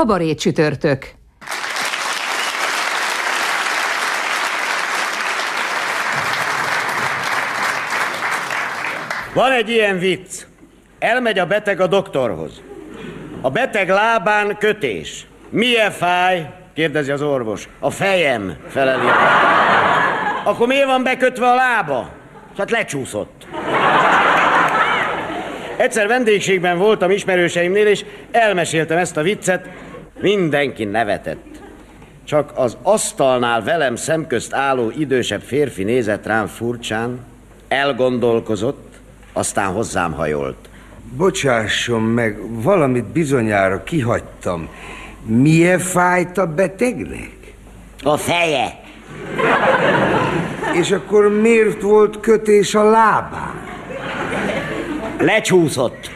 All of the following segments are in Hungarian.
Kabaré csütörtök. Van egy ilyen vicc. Elmegy a beteg a doktorhoz. A beteg lábán kötés. Milyen fáj? kérdezi az orvos. A fejem, feleli. Akkor miért van bekötve a lába? Hát lecsúszott. Egyszer vendégségben voltam ismerőseimnél, és elmeséltem ezt a viccet, mindenki nevetett. Csak az asztalnál velem szemközt álló idősebb férfi nézett rám furcsán, elgondolkozott, aztán hozzám hajolt. Bocsásson meg, valamit bizonyára kihagytam. Milyen fájt a betegnek? A feje. És akkor miért volt kötés a lábán? Lecsúszott.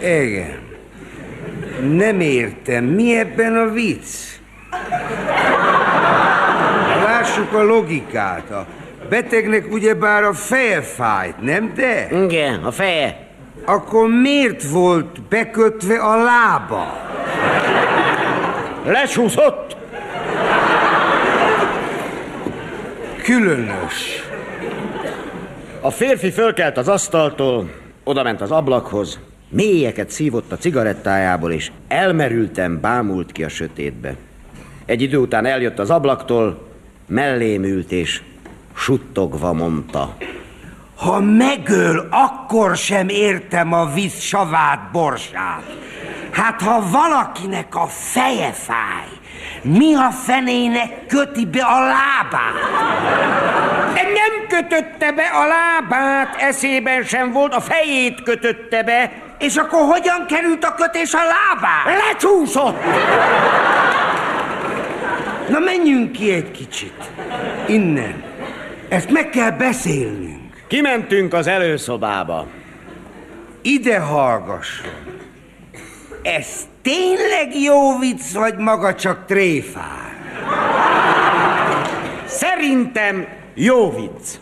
Igen. Nem értem, mi ebben a vicc? Lássuk a logikát. A betegnek ugyebár a feje fájt, nem de? Igen, a feje. Akkor miért volt bekötve a lába? Lecsúszott. Különös. A férfi fölkelt az asztaltól, odament az ablakhoz, mélyeket szívott a cigarettájából, és elmerülten bámult ki a sötétbe. Egy idő után eljött az ablaktól, mellém ült, és suttogva mondta. Ha megöl, akkor sem értem a víz savát borsát. Hát ha valakinek a feje fáj, mi a fenének köti be a lábát? De nem kötötte be a lábát, eszében sem volt, a fejét kötötte be. És akkor hogyan került a kötés a lábá? Lecsúszott! Na menjünk ki egy kicsit. Innen. Ezt meg kell beszélnünk. Kimentünk az előszobába. Ide hallgasson. Ez tényleg jó vicc, vagy maga csak tréfál? Szerintem jó vicc.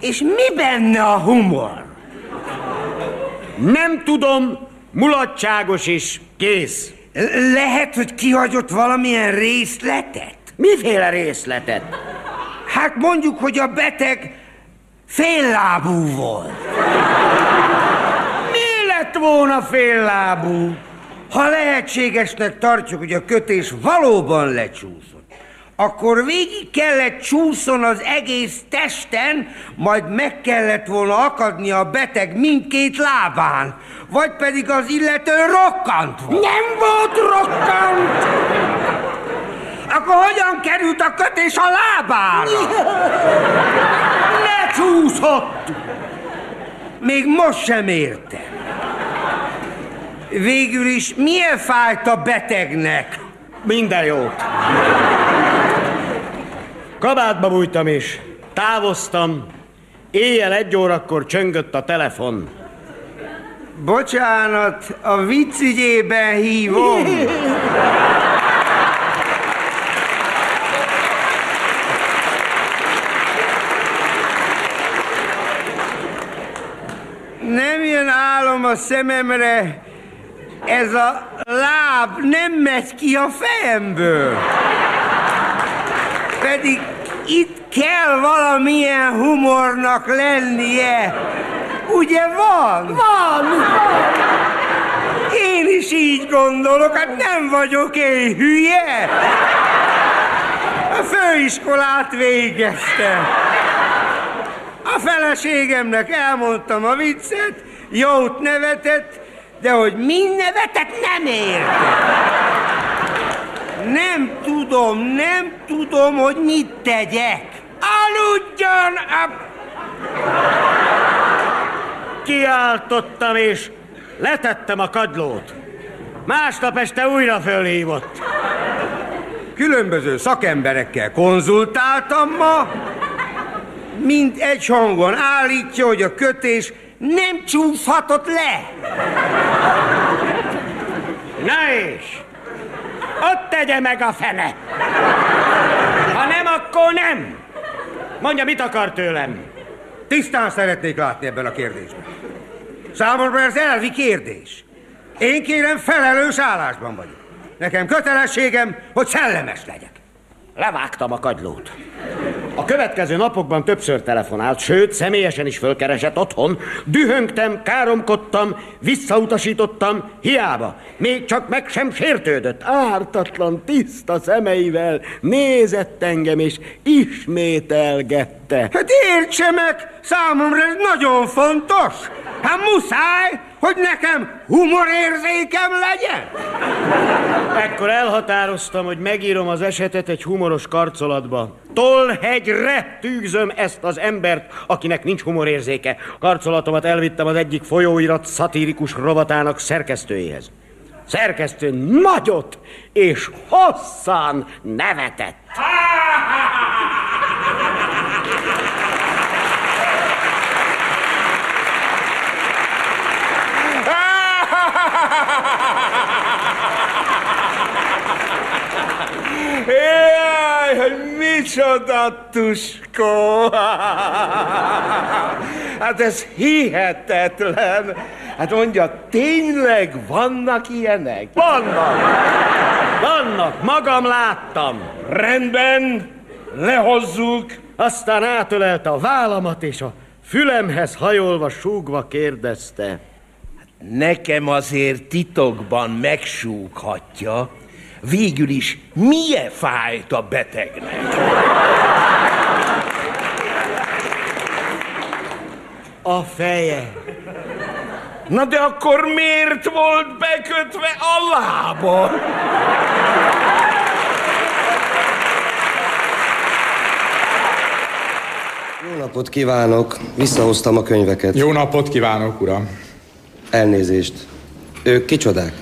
És mi benne a humor? Nem tudom, mulatságos is, kész. Lehet, hogy kihagyott valamilyen részletet? Miféle részletet? Hát mondjuk, hogy a beteg féllábú volt. Mi lett volna féllábú? Ha lehetségesnek tartjuk, hogy a kötés valóban lecsúszott, akkor végig kellett csúszon az egész testen, majd meg kellett volna akadni a beteg mindkét lábán, vagy pedig az illető rokkant volt. Nem volt rokkant! Akkor hogyan került a kötés a lábára? Lecsúszott! Még most sem értem. Végül is milyen fájt a betegnek? Minden jót. Kabátba bújtam és távoztam. Éjjel egy órakor csöngött a telefon. Bocsánat, a vicc ügyében hívom. Nem jön álom a szememre, ez a láb nem megy ki a fejemből. Pedig itt kell valamilyen humornak lennie. Ugye van? Van! Én is így gondolok, hát nem vagyok én hülye. A főiskolát végeztem. A feleségemnek elmondtam a viccet, jót nevetett, de hogy mi nevetett, nem értem. Nem tudom, nem tudom, hogy mit tegyek. Aludjon a... Kiáltottam és letettem a kadlót. Másnap este újra fölhívott. Különböző szakemberekkel konzultáltam ma, mint egy hangon állítja, hogy a kötés nem csúszhatott le. Na és? Ott tegye meg a fene. Ha nem, akkor nem. Mondja, mit akar tőlem? Tisztán szeretnék látni ebben a kérdésben. Számomra ez elvi kérdés. Én kérem felelős állásban vagyok. Nekem kötelességem, hogy szellemes legyek. Levágtam a kagylót. A következő napokban többször telefonált, sőt, személyesen is fölkeresett otthon. Dühöngtem, káromkodtam, visszautasítottam, hiába. Még csak meg sem sértődött. Ártatlan, tiszta szemeivel nézett engem, és ismételgette. Hát értse meg, számomra ez nagyon fontos. Hát muszáj, hogy nekem humorérzékem legyen. Ekkor elhatároztam, hogy megírom az esetet egy humoros karcolatba. Tolhegyre tűzöm ezt az embert, akinek nincs humorérzéke. Karcolatomat elvittem az egyik folyóirat szatirikus rovatának szerkesztőjéhez. Szerkesztő nagyot és hosszan nevetett. Jaj, hogy micsoda tuskó! Hát ez hihetetlen! Hát mondja, tényleg vannak ilyenek? Vannak! Vannak! Magam láttam! Rendben, lehozzuk. Aztán átölelte a vállamat, és a fülemhez hajolva, súgva kérdezte. Nekem azért titokban megsúghatja, végül is milyen fájt a betegnek. A feje. Na de akkor miért volt bekötve a lába? Jó napot kívánok! Visszahoztam a könyveket. Jó napot kívánok, uram! Elnézést. Ők kicsodák?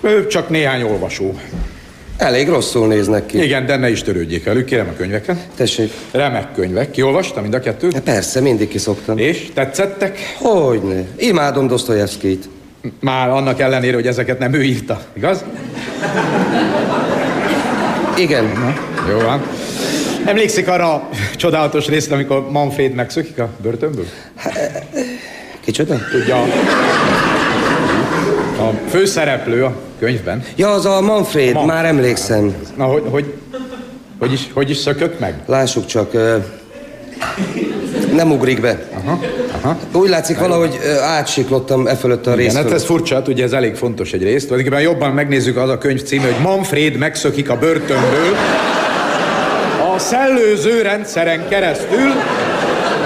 Ő csak néhány olvasó. Elég rosszul néznek ki. Igen, de ne is törődjék velük, kérem a könyveket. Tessék. Remek könyvek. Kiolvasta mind a kettőt? Persze, mindig kiszoktam. És tetszettek? Hogyne. Imádom Dostoyevskit. Már annak ellenére, hogy ezeket nem ő írta, igaz? Igen. Na, jó van. Emlékszik arra a csodálatos részre, amikor Manfred megszökik a börtönből? Kicsoda? Tudja, a, főszereplő a könyvben. Ja, az a Manfred, Man- már emlékszem. Na, hogy, hogy, hogy, is, hogy is szökött meg? Lássuk csak. Nem ugrik be. Aha, aha. Úgy látszik valahogy ö, átsiklottam e fölött a Igen, részt. hát ez furcsa, ugye ez elég fontos egy részt. Tulajdonképpen jobban megnézzük az a könyv címe, hogy Manfred megszökik a börtönből a szellőző rendszeren keresztül,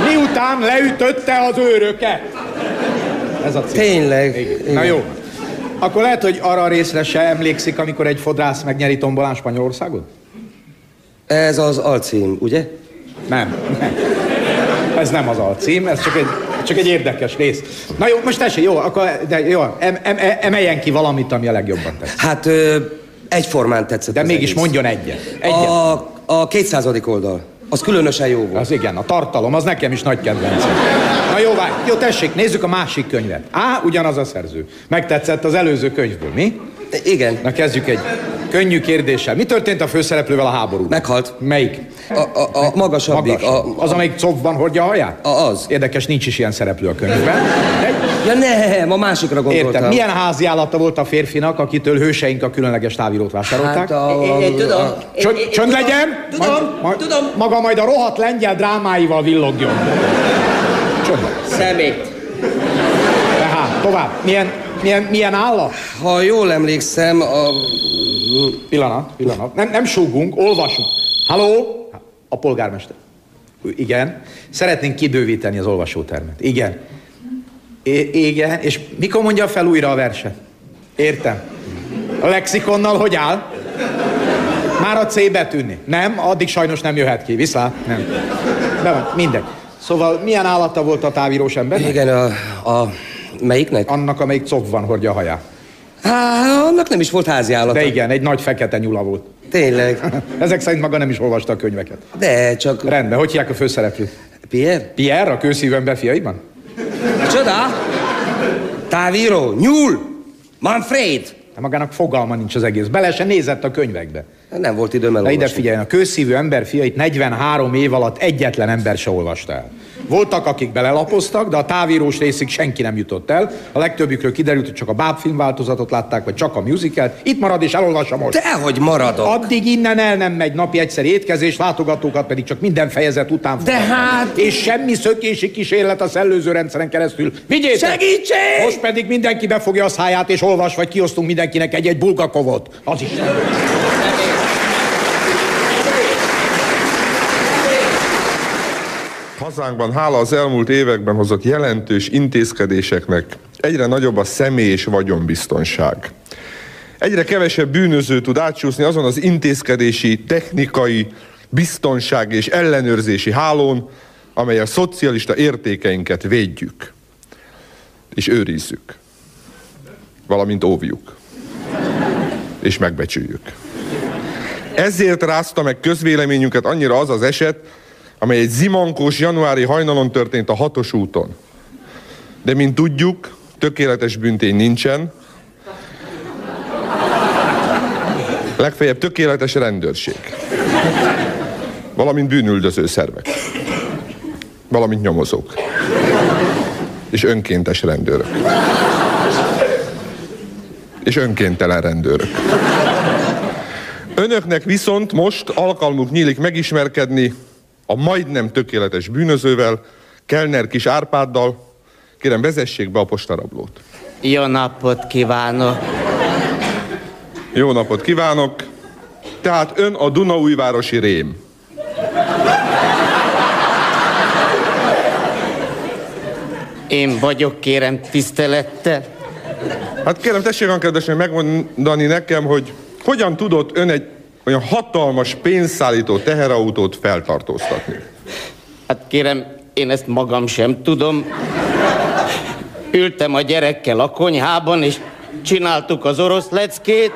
miután leütötte az őröket. Ez a cím. Tényleg. Igen. Na jó. Akkor lehet, hogy arra a részre se emlékszik, amikor egy fodrász megnyeri tombolán Spanyolországot? Ez az alcím, ugye? Nem, nem. Ez nem az alcím, ez csak egy, csak egy érdekes rész. Na jó, most tessék, jó, akkor de jó, em, em, emeljen ki valamit, ami a legjobban tesz. Hát ö, egyformán tetszett De mégis egész. mondjon egyet. Egyet. A, a 200. oldal. Az különösen jó volt. Az igen, a tartalom, az nekem is nagy kedvencem. Na jó, várj, jó, tessék, nézzük a másik könyvet. Á, ugyanaz a szerző. Megtetszett az előző könyvből, mi? Igen. Na kezdjük egy könnyű kérdéssel. Mi történt a főszereplővel a háború? Meghalt. Melyik? A, a, a magasabbik. Magas. A, Az, amelyik cofban hordja a haját? A- az. Érdekes, nincs is ilyen szereplő a könyvben. De, Ja nem, a másikra gondoltam. értem. Milyen házi állata volt a férfinak, akitől hőseink a különleges távírót vásárolták? Hát a... Tudom. Csönd, legyen! Tudom, tudom. Maga majd a rohadt lengyel drámáival villogjon. Szemét. Tehát, tovább. Milyen, milyen, milyen állat? Ha jól emlékszem, a... Pillanat, pillanat. Nem, nem súgunk, olvasunk. Halló? A polgármester. Igen. Szeretnénk kibővíteni az olvasótermet. Igen. I- igen. És mikor mondja fel újra a verset? Értem. A lexikonnal hogy áll? Már a C betűni. Nem, addig sajnos nem jöhet ki. Viszlát? Nem. De van, mindegy. Szóval milyen állata volt a távírós ember? Igen, a... a melyiknek? Annak, amelyik copvan hordja a haját. Há, annak nem is volt házi állata. De igen, egy nagy fekete nyula volt. Tényleg. Ezek szerint maga nem is olvasta a könyveket. De csak... Rendben, hogy hívják a főszereplőt? Pierre? Pierre, a kőszívű ember fiaiban? Csoda? Távíró, nyúl, Manfred. De magának fogalma nincs az egész. Bele se nézett a könyvekbe. Nem volt időm De ide elolvasni. figyeljen, a kőszívű ember fiait 43 év alatt egyetlen ember se olvasta el. Voltak, akik belelapoztak, de a távírós részig senki nem jutott el. A legtöbbükről kiderült, hogy csak a bábfilm változatot látták, vagy csak a musicalt. Itt marad és elolvassa most. Dehogy maradok. Addig innen el nem megy napi egyszer étkezés, látogatókat pedig csak minden fejezet után De fogadnak. hát- És semmi szökési kísérlet a szellőző rendszeren keresztül. Vigyétek! Segítség! Most pedig mindenki befogja a száját és olvas, vagy kiosztunk mindenkinek egy-egy bulgakovot. Az is. Hazánkban hála az elmúlt években hozott jelentős intézkedéseknek egyre nagyobb a személy és vagyonbiztonság. Egyre kevesebb bűnöző tud átsúszni azon az intézkedési, technikai, biztonság és ellenőrzési hálón, amely a szocialista értékeinket védjük és őrizzük, valamint óvjuk és megbecsüljük. Ezért rázta meg közvéleményünket annyira az az eset, amely egy zimankós januári hajnalon történt a hatos úton. De mint tudjuk, tökéletes büntény nincsen, legfeljebb tökéletes rendőrség, valamint bűnüldöző szervek, valamint nyomozók, és önkéntes rendőrök, és önkéntelen rendőrök. Önöknek viszont most alkalmuk nyílik megismerkedni a majdnem tökéletes bűnözővel, Kellner kis Árpáddal. Kérem, vezessék be a postarablót. Jó napot kívánok! Jó napot kívánok! Tehát ön a Dunaújvárosi rém. Én vagyok, kérem, tisztelettel. Hát kérem, tessék kedvesen megmondani nekem, hogy hogyan tudott ön egy olyan hatalmas pénzszállító teherautót feltartóztatni? Hát kérem, én ezt magam sem tudom. Ültem a gyerekkel a konyhában, és csináltuk az orosz leckét.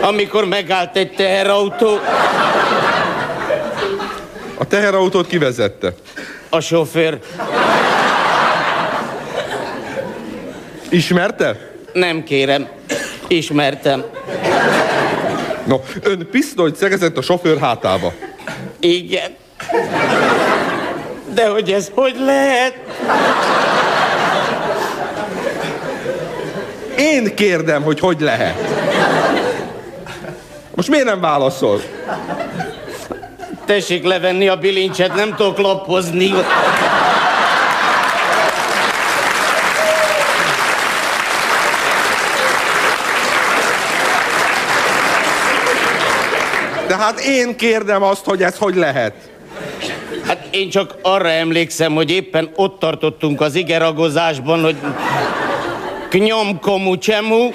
Amikor megállt egy teherautó, A teherautót kivezette. a sofőr Ismerte? Nem kérem, ismertem. No, ön pisztolyt szegezett a sofőr hátába. Igen. De hogy ez hogy lehet? Én kérdem, hogy hogy lehet. Most miért nem válaszol? Tessék levenni a bilincset, nem tudok lapozni. Hát én kérdem azt, hogy ez hogy lehet. Hát én csak arra emlékszem, hogy éppen ott tartottunk az igeragozásban, hogy knyom komu csemu,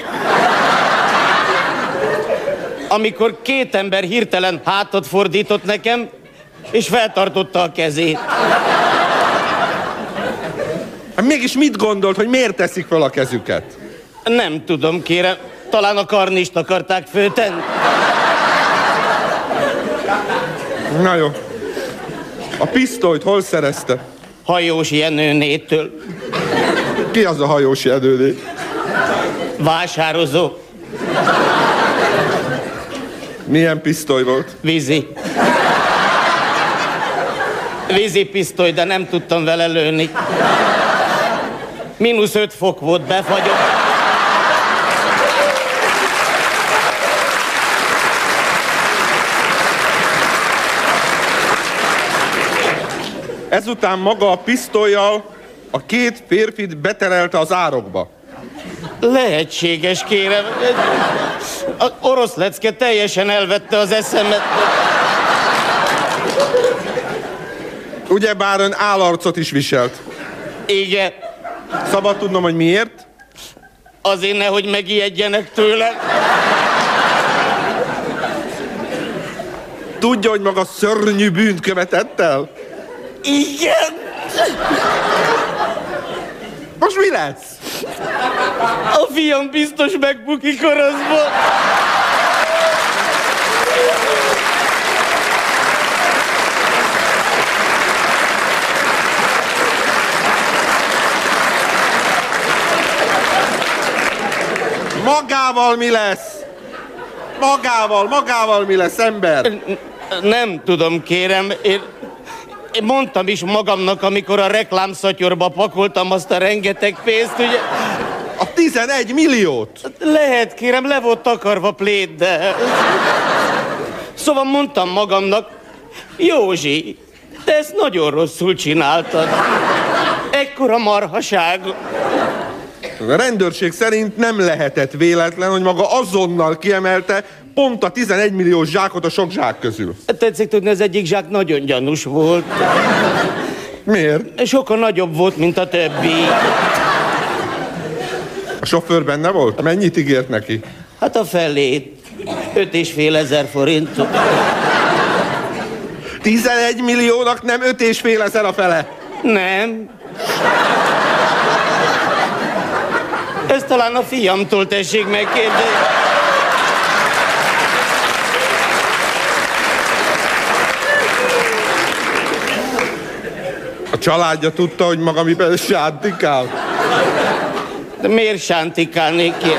amikor két ember hirtelen hátat fordított nekem, és feltartotta a kezét. Hát mégis mit gondolt, hogy miért teszik fel a kezüket? Nem tudom, kérem, talán a karnist akarták főtenni. Na jó. A pisztolyt hol szerezte? Hajós Jenőnétől. Ki az a hajós jelölé? Vásározó. Milyen pisztoly volt? Vízi. Vízi pisztoly, de nem tudtam vele lőni. Mínusz öt fok volt, befagyott. Ezután maga a pisztolyjal a két férfit beterelte az árokba. Lehetséges, kérem. A orosz lecke teljesen elvette az eszemet. Ugyebár ön állarcot is viselt. Igen, Szabad tudnom, hogy miért? azért nehogy megijedjenek tőle. Tudja, hogy maga szörnyű bűnt követett el? Igen. Most mi lesz? A fiam biztos megbukik oroszba. Magával mi lesz? Magával, magával mi lesz, ember? Nem tudom, kérem. Én, én mondtam is magamnak, amikor a reklámszatyorba pakoltam azt a rengeteg pénzt, ugye... A 11 milliót? Lehet, kérem, le volt takarva plét, de... Szóval mondtam magamnak, Józsi, te ezt nagyon rosszul csináltad. Ekkora marhaság. A rendőrség szerint nem lehetett véletlen, hogy maga azonnal kiemelte pont a 11 millió zsákot a sok zsák közül. Tetszik tudni, az egyik zsák nagyon gyanús volt. Miért? Sokkal nagyobb volt, mint a többi. A sofőr benne volt? Mennyit ígért neki? Hát a felét. Öt és fél ezer forint. 11 milliónak nem öt és fél ezer a fele. Nem. Ezt talán a fiamtól tessék megkérdezni. A családja tudta, hogy maga miben sántikál? De miért sántikálnék ki?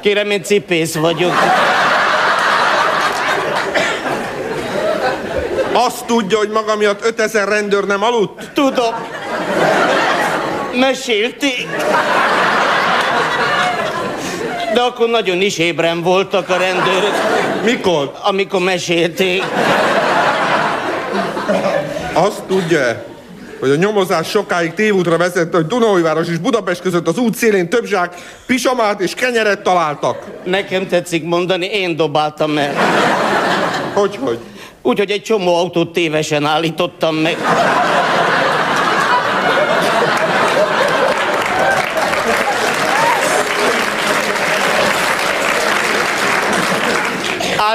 Kérem, én cipész vagyok. Azt tudja, hogy maga miatt 5000 rendőr nem aludt? Tudom. Mesélték. De akkor nagyon is ébren voltak a rendőrök. Mikor? Amikor mesélték. Azt tudja, hogy a nyomozás sokáig tévútra vezetett, hogy Dunaújváros és Budapest között az út szélén több zsák pisamát és kenyeret találtak. Nekem tetszik mondani, én dobáltam el. Hogy, hogy? Úgy, hogy egy csomó autót tévesen állítottam meg.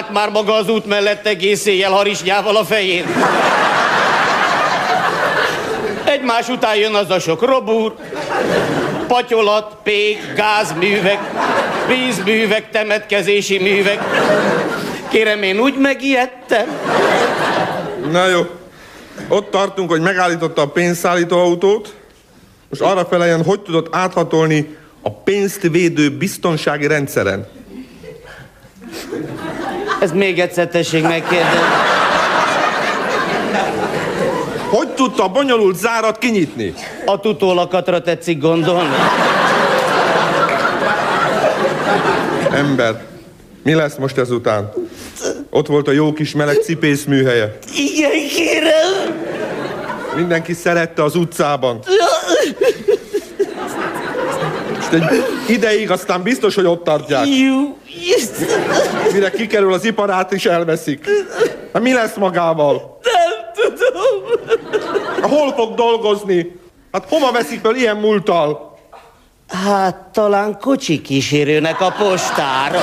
Állt már maga az út mellett egész éjjel harisnyával a fején. Egymás után jön az a sok robúr, patyolat, pék, gázművek, vízművek, temetkezési művek. Kérem, én úgy megijedtem. Na jó. Ott tartunk, hogy megállította a pénzszállító autót. Most arra feleljen, hogy tudott áthatolni a pénzt védő biztonsági rendszeren. Ez még egyszer tessék megkérdezni. Hogy tudta a bonyolult zárat kinyitni? A tutólakatra tetszik gondolni? Ember, mi lesz most ezután? Ott volt a jó kis meleg cipész műhelye. Igen, kérem. Mindenki szerette az utcában. Most egy ideig aztán biztos, hogy ott tartják. Jó. Mire kikerül az iparát is elveszik. Hát mi lesz magával? Nem tudom. Hol fog dolgozni? Hát hova veszik fel ilyen múltal? Hát talán kocsi kísérőnek a postára.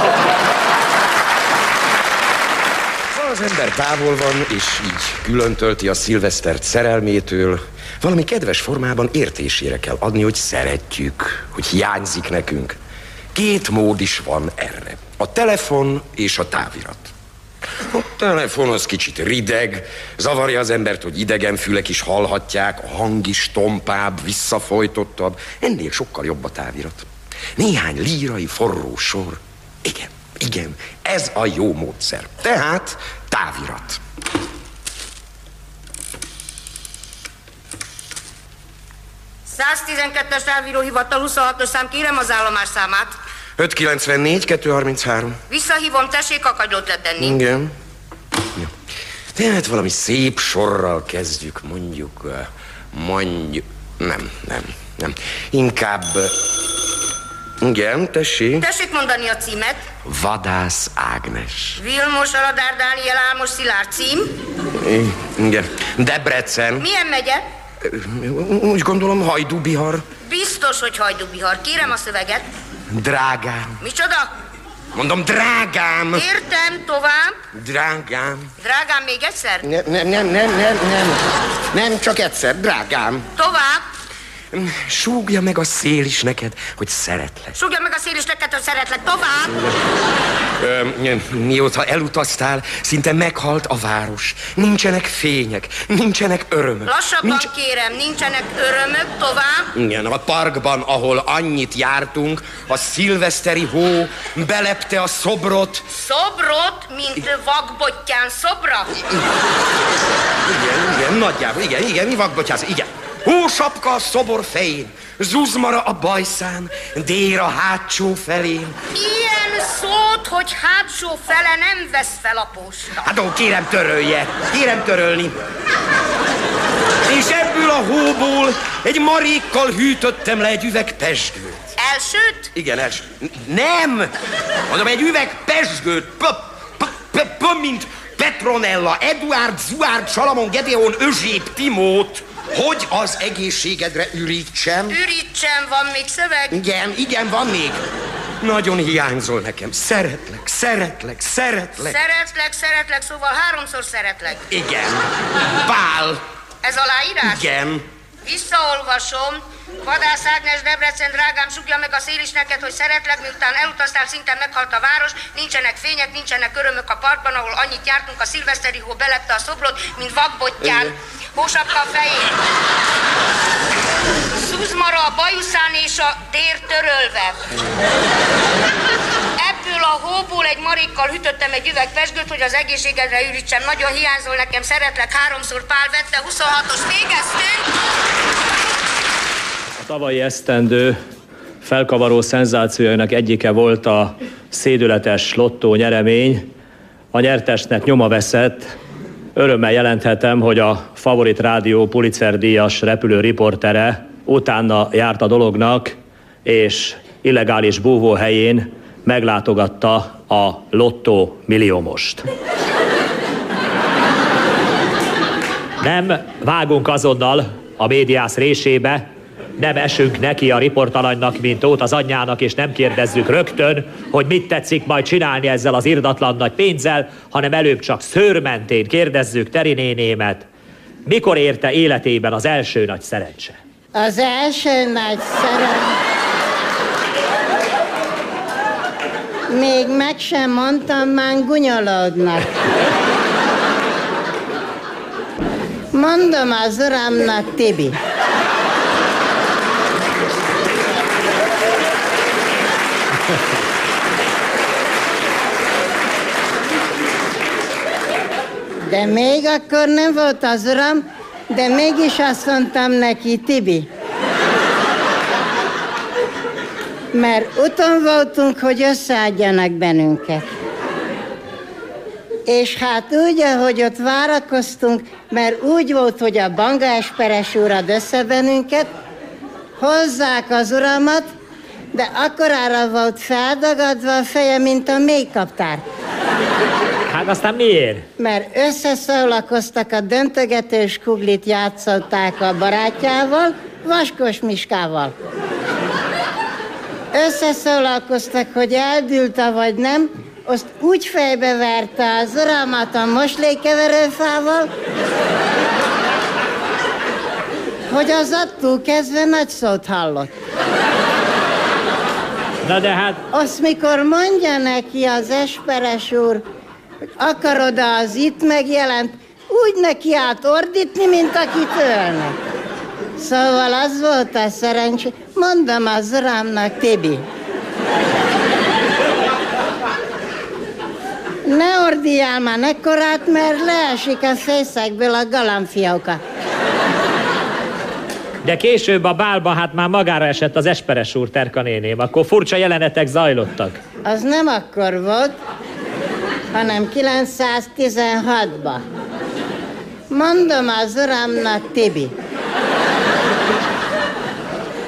Az ember távol van, és így külön tölti a szilvesztert szerelmétől, valami kedves formában értésére kell adni, hogy szeretjük, hogy hiányzik nekünk. Két mód is van erre. A telefon és a távirat. A telefon az kicsit rideg, zavarja az embert, hogy idegen fülek is hallhatják, a hang is tompább, visszafolytottabb. Ennél sokkal jobb a távirat. Néhány lírai forró sor. Igen, igen, ez a jó módszer. Tehát távirat. es elvíróhivatal 26-os szám, kérem az állomás számát. 594, 233. Visszahívom, tessék a kagylót letenni. Igen. Jó. Tehát valami szép sorral kezdjük, mondjuk, eh, mondjuk, nem, nem, nem. Inkább, eh, igen, tessék. Tessék mondani a címet. Vadász Ágnes. Vilmos Aladár Dániel Álmos Szilárd cím. Igen. Debrecen. Milyen megye? Úgy gondolom, Hajdú-Bihar. Biztos, hogy Hajdú-Bihar. Kérem a szöveget. Drágám. Micsoda? Mondom, drágám. Értem, tovább. Drágám. Drágám, még egyszer? Nem, nem, nem, nem, nem, nem. Nem, csak egyszer, drágám. Tovább. Súgja meg a szél is neked, hogy szeretlek. Súgja meg a szél is neked, hogy szeretlek tovább. Ö, mióta elutaztál, szinte meghalt a város. Nincsenek fények, nincsenek örömök. Lassabban Nincs... kérem, nincsenek örömök tovább. Igen, a parkban, ahol annyit jártunk, a szilveszteri hó belepte a szobrot. Szobrot, mint vakbottyán szobra? Igen, igen, nagyjából, igen, igen, mi vakbottyán, igen. Hósapka a szobor fején, zuzmara a bajszán, dér a hátsó felén. Ilyen szót, hogy hátsó fele nem vesz fel a posta. Hát ó, kérem törölje, kérem törölni. És ebből a hóból egy marékkal hűtöttem le egy üveg pesgőt. Elsőt? Igen, els. Nem! Mondom, egy üveg pesgőt. P, p, p, p, mint Petronella, Eduard, Zuárd, Salamon, Gedeon, Özsép, Timót. Hogy az egészségedre ürítsem? Ürítsem, van még szöveg? Igen, igen, van még. Nagyon hiányzol nekem. Szeretlek, szeretlek, szeretlek. Szeretlek, szeretlek, szóval háromszor szeretlek. Igen. Pál. Ez aláírás? Igen. Visszaolvasom. Vadász Ágnes Debrecen, drágám, sugja meg a szél is neked, hogy szeretlek, miután elutaztál, szinte meghalt a város, nincsenek fények, nincsenek örömök a parkban, ahol annyit jártunk, a szilveszteri hó belepte a szobrot, mint vakbottyán, hósapka a fején. Szuzmara a bajuszán és a dér törölve. A hóból egy marikkal hűtöttem egy üveg pesgőt, hogy az egészségedre ürítsem. Nagyon hiányzol nekem, szeretlek, háromszor pál vette, 26-os végeztünk. A tavalyi esztendő felkavaró szenzációjának egyike volt a szédületes lottó nyeremény. A nyertesnek nyoma veszett. Örömmel jelenthetem, hogy a Favorit Rádió Pulitzer díjas repülő riportere utána járt a dolognak, és illegális búvóhelyén meglátogatta a lottó milliómost. Nem vágunk azonnal a médiász résébe, nem esünk neki a riportalanynak, mint ót az anyjának, és nem kérdezzük rögtön, hogy mit tetszik majd csinálni ezzel az irdatlan nagy pénzzel, hanem előbb csak szőrmentén kérdezzük Teri nénémet, mikor érte életében az első nagy szerencse? Az első nagy szerencse... Még meg sem mondtam, már gunyolódnak. Mondom az uramnak, Tibi. De még akkor nem volt az uram, de mégis azt mondtam neki, Tibi. Mert uton voltunk, hogy összeadjanak bennünket. És hát úgy, ahogy ott várakoztunk, mert úgy volt, hogy a Banga Esperes úr ad össze bennünket, hozzák az uramat, de akkorára volt feldagadva a feje, mint a mélykaptár. Hát aztán miért? Mert összeszólakoztak a döntögetős kuglit játszották a barátjával, Vaskos Miskával. Összeszólalkoztak, hogy eldült vagy nem, azt úgy fejbe verte az uramat a moslékeverőfával, hogy az attól kezdve nagy szót hallott. Na de hát... Azt mikor mondja neki az esperes úr, hogy akarod az itt megjelent, úgy neki át ordítni, mint akit ölnek. Szóval az volt a szerencsé. Mondom az rámnak, Tibi. Ne ordiál már nekkorát, mert leesik a fészekből a galambfióka. De később a bálba hát már magára esett az Esperes úr Terka néném, akkor furcsa jelenetek zajlottak. Az nem akkor volt, hanem 916-ban. Mondom az uramnak, Tibi.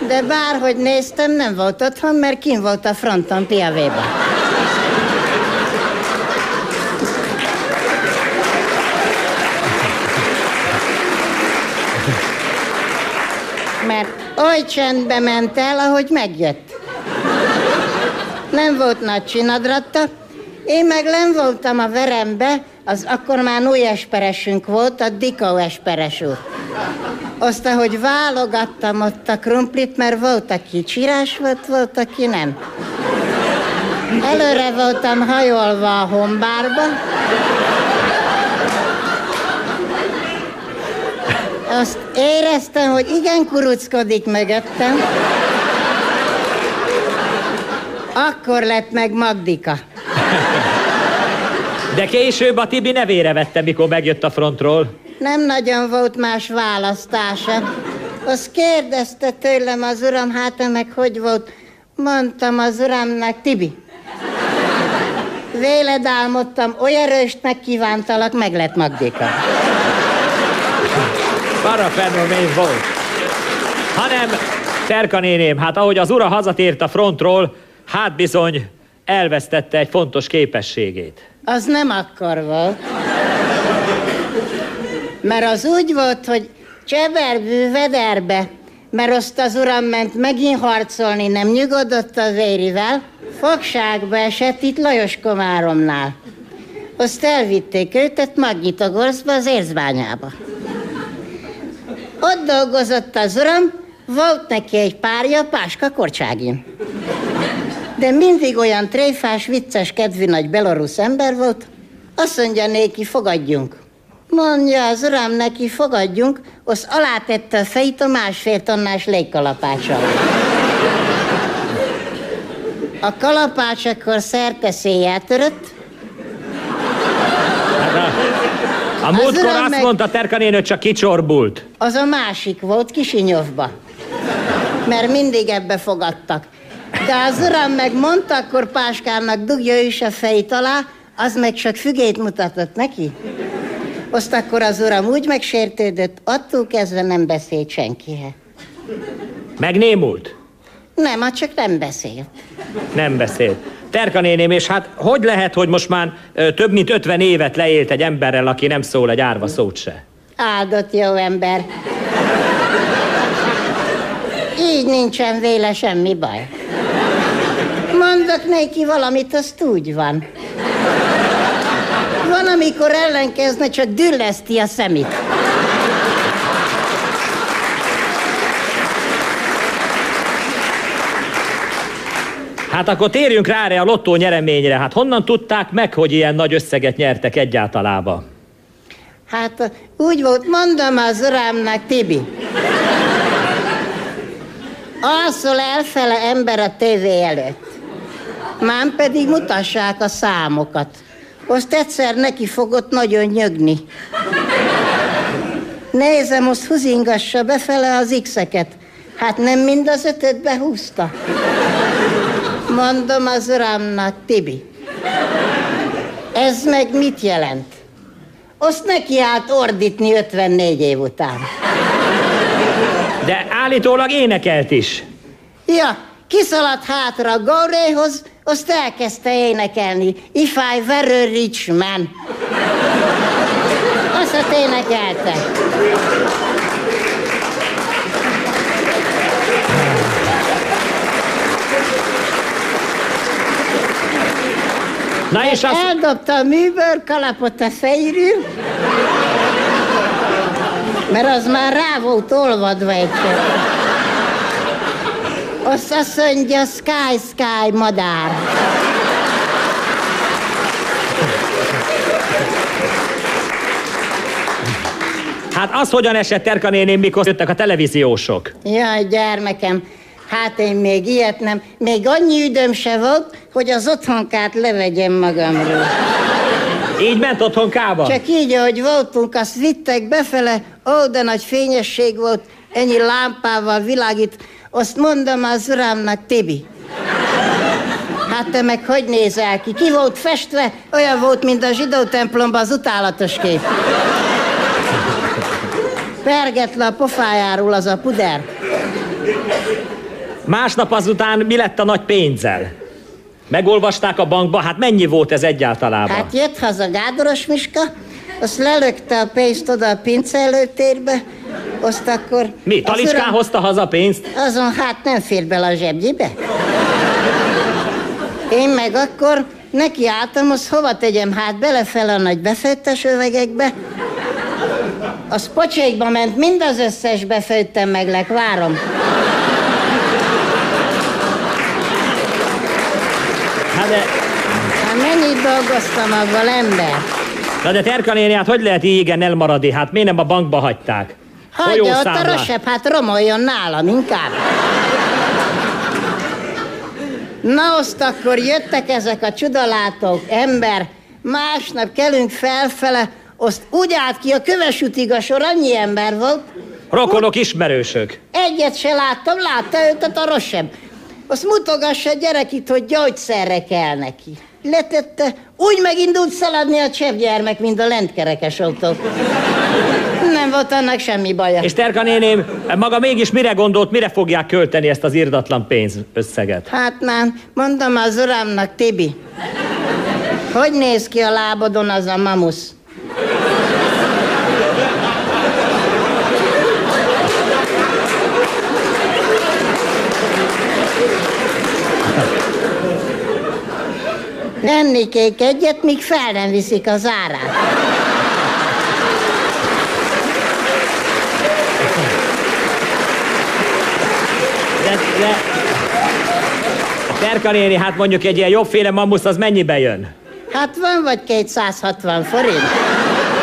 De bárhogy néztem, nem volt otthon, mert kim volt a fronton piavéban. Mert oly csendbe ment el, ahogy megjött. Nem volt nagy csinadratta, én meg nem voltam a verembe, az akkor már új esperesünk volt, a Dikau esperes úr. Azt, ahogy válogattam ott a krumplit, mert volt, aki csirás volt, volt, aki nem. Előre voltam hajolva a hombárba, azt éreztem, hogy igen kuruckodik mögöttem. Akkor lett meg Magdika. De később a Tibi nevére vette, mikor megjött a frontról. Nem nagyon volt más választása. Azt kérdezte tőlem az uram, hát meg hogy volt? Mondtam az uramnak, Tibi. Véled álmodtam, olyan röstnek kívántalak, meg lett Magdika. Parafenomény volt. Hanem, Terka néném, hát ahogy az ura hazatért a frontról, hát bizony elvesztette egy fontos képességét. Az nem akkor volt. Mert az úgy volt, hogy cseverbű vederbe, mert azt az uram ment megint harcolni, nem nyugodott a vérivel, fogságba esett itt Lajos Komáromnál. Azt elvitték őt Magnitogorszba, az érzbányába. Ott dolgozott az uram, volt neki egy párja, Páska Korcságin. De mindig olyan tréfás, vicces, kedvű nagy belorusz ember volt, azt mondja néki, fogadjunk. Mondja az uram neki, fogadjunk, az alátette a fejét a másfél tonnás légkalapással. A kalapács akkor szerte széjjel törött, A múltkor azt meg... mondta Terka nénő, csak kicsorbult. Az a másik volt Kisinyovba. Mert mindig ebbe fogadtak. De az uram meg mondta, akkor Páskának dugja is a fejét alá, az meg csak fügét mutatott neki. Azt akkor az uram úgy megsértődött, attól kezdve nem beszélt senkihez. Megnémult? Nem, csak nem beszélt. Nem beszélt. Terka néném, és hát hogy lehet, hogy most már ö, több mint 50 évet leélt egy emberrel, aki nem szól egy árva szót se? Áldott jó ember. Így nincsen véle semmi baj. Mondok neki valamit, azt úgy van. Van, amikor ellenkezne, csak dülleszti a szemét. Hát akkor térjünk rá erre a lottó nyereményre. Hát honnan tudták meg, hogy ilyen nagy összeget nyertek egyáltalában? Hát úgy volt, mondom az urámnak, Tibi. Alszol elfele ember a tévé előtt. Már pedig mutassák a számokat. Azt egyszer neki fogott nagyon nyögni. Nézem, azt húzingassa befele az x-eket. Hát nem mind az ötöt behúzta. Mondom az uramnak, Tibi. Ez meg mit jelent? Azt neki állt ordítni 54 év után. De állítólag énekelt is. Ja, kiszaladt hátra a Gauréhoz, azt elkezdte énekelni. If I were a rich man. Azt énekelte. Na és az... Eldobta a műbőr kalapot a fejről, mert az már rá volt olvadva egyszer. Azt azt mondja, Sky, Sky, madár. Hát az hogyan esett Terka néném, mikor jöttek a televíziósok? Jaj, gyermekem, Hát én még ilyet nem. Még annyi üdöm se volt, hogy az otthonkát levegyem magamról. Így ment otthonkába? Csak így, ahogy voltunk, azt vittek befele, ó, de nagy fényesség volt, ennyi lámpával világít. Azt mondom az urámnak, Tibi. Hát te meg hogy nézel ki? Ki volt festve? Olyan volt, mint a zsidó templomban az utálatos kép. Perget le a pofájáról az a puder. Másnap azután mi lett a nagy pénzzel? Megolvasták a bankba, hát mennyi volt ez egyáltalában? Hát jött haza Gádoros Miska, azt lelökte a pénzt oda a pince előtérbe, azt akkor... Mi, talicskán uram, hozta haza a pénzt? Azon hát nem fér bele a zsebjébe. Én meg akkor Neki álltam, azt hova tegyem? Hát belefele a nagy befőttes övegekbe. Az pocsékba ment, mind az összes befőttem meglek, várom. Hát de, Hát mennyit dolgoztam avval, ember? Na de Terka néni, hát hogy lehet így igen elmaradni? Hát miért nem a bankba hagyták? Hagyja ott a Folyószámlát. rosebb, hát romoljon nálam inkább. Na, azt akkor jöttek ezek a csodalátók, ember, másnap kelünk felfele, azt úgy állt ki a kövesütig a sor, annyi ember volt. Rokonok, ismerősök. Egyet se láttam, látta őt a rosebb. Azt mutogassa a gyerek itt, hogy gyógyszerre kell neki. Letette, úgy megindult szaladni a cseppgyermek, mint a lentkerekes autó. Nem volt annak semmi baja. És Terka néném, maga mégis mire gondolt, mire fogják költeni ezt az irdatlan pénzösszeget? Hát már mondom az uramnak, Tibi. Hogy néz ki a lábodon az a mamusz? Ennikék egyet, míg fel nem viszik az árát. De, de... Terka néni, hát mondjuk egy ilyen jobbféle mamusz, az mennyibe jön? Hát van vagy 260 forint?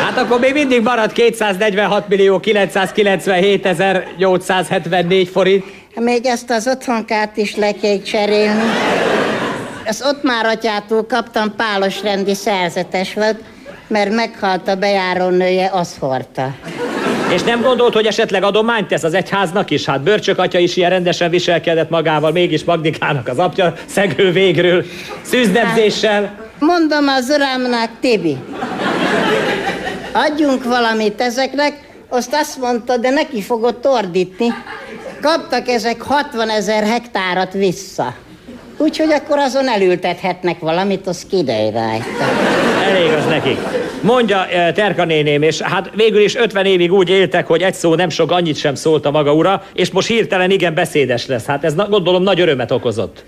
Hát akkor még mindig marad 246 millió 997 ezer 874 forint. Még ezt az otthonkát is le kell cserélni. Az ott már atyától kaptam pálos rendi szerzetes volt, mert meghalt a bejárónője, az hordta. És nem gondolt, hogy esetleg adományt tesz az egyháznak is? Hát Börcsök atya is ilyen rendesen viselkedett magával, mégis Magdikának az apja szegő végről, szűznebzéssel. Mondom az urámnak, Tibi, adjunk valamit ezeknek, azt azt mondta, de neki fogott ordítni. Kaptak ezek 60 ezer hektárat vissza. Úgyhogy akkor azon elültethetnek valamit, az kidej rajta. Elég az nekik. Mondja eh, Terka néném, és hát végül is 50 évig úgy éltek, hogy egy szó nem sok, annyit sem szólt a maga ura, és most hirtelen igen beszédes lesz. Hát ez gondolom nagy örömet okozott.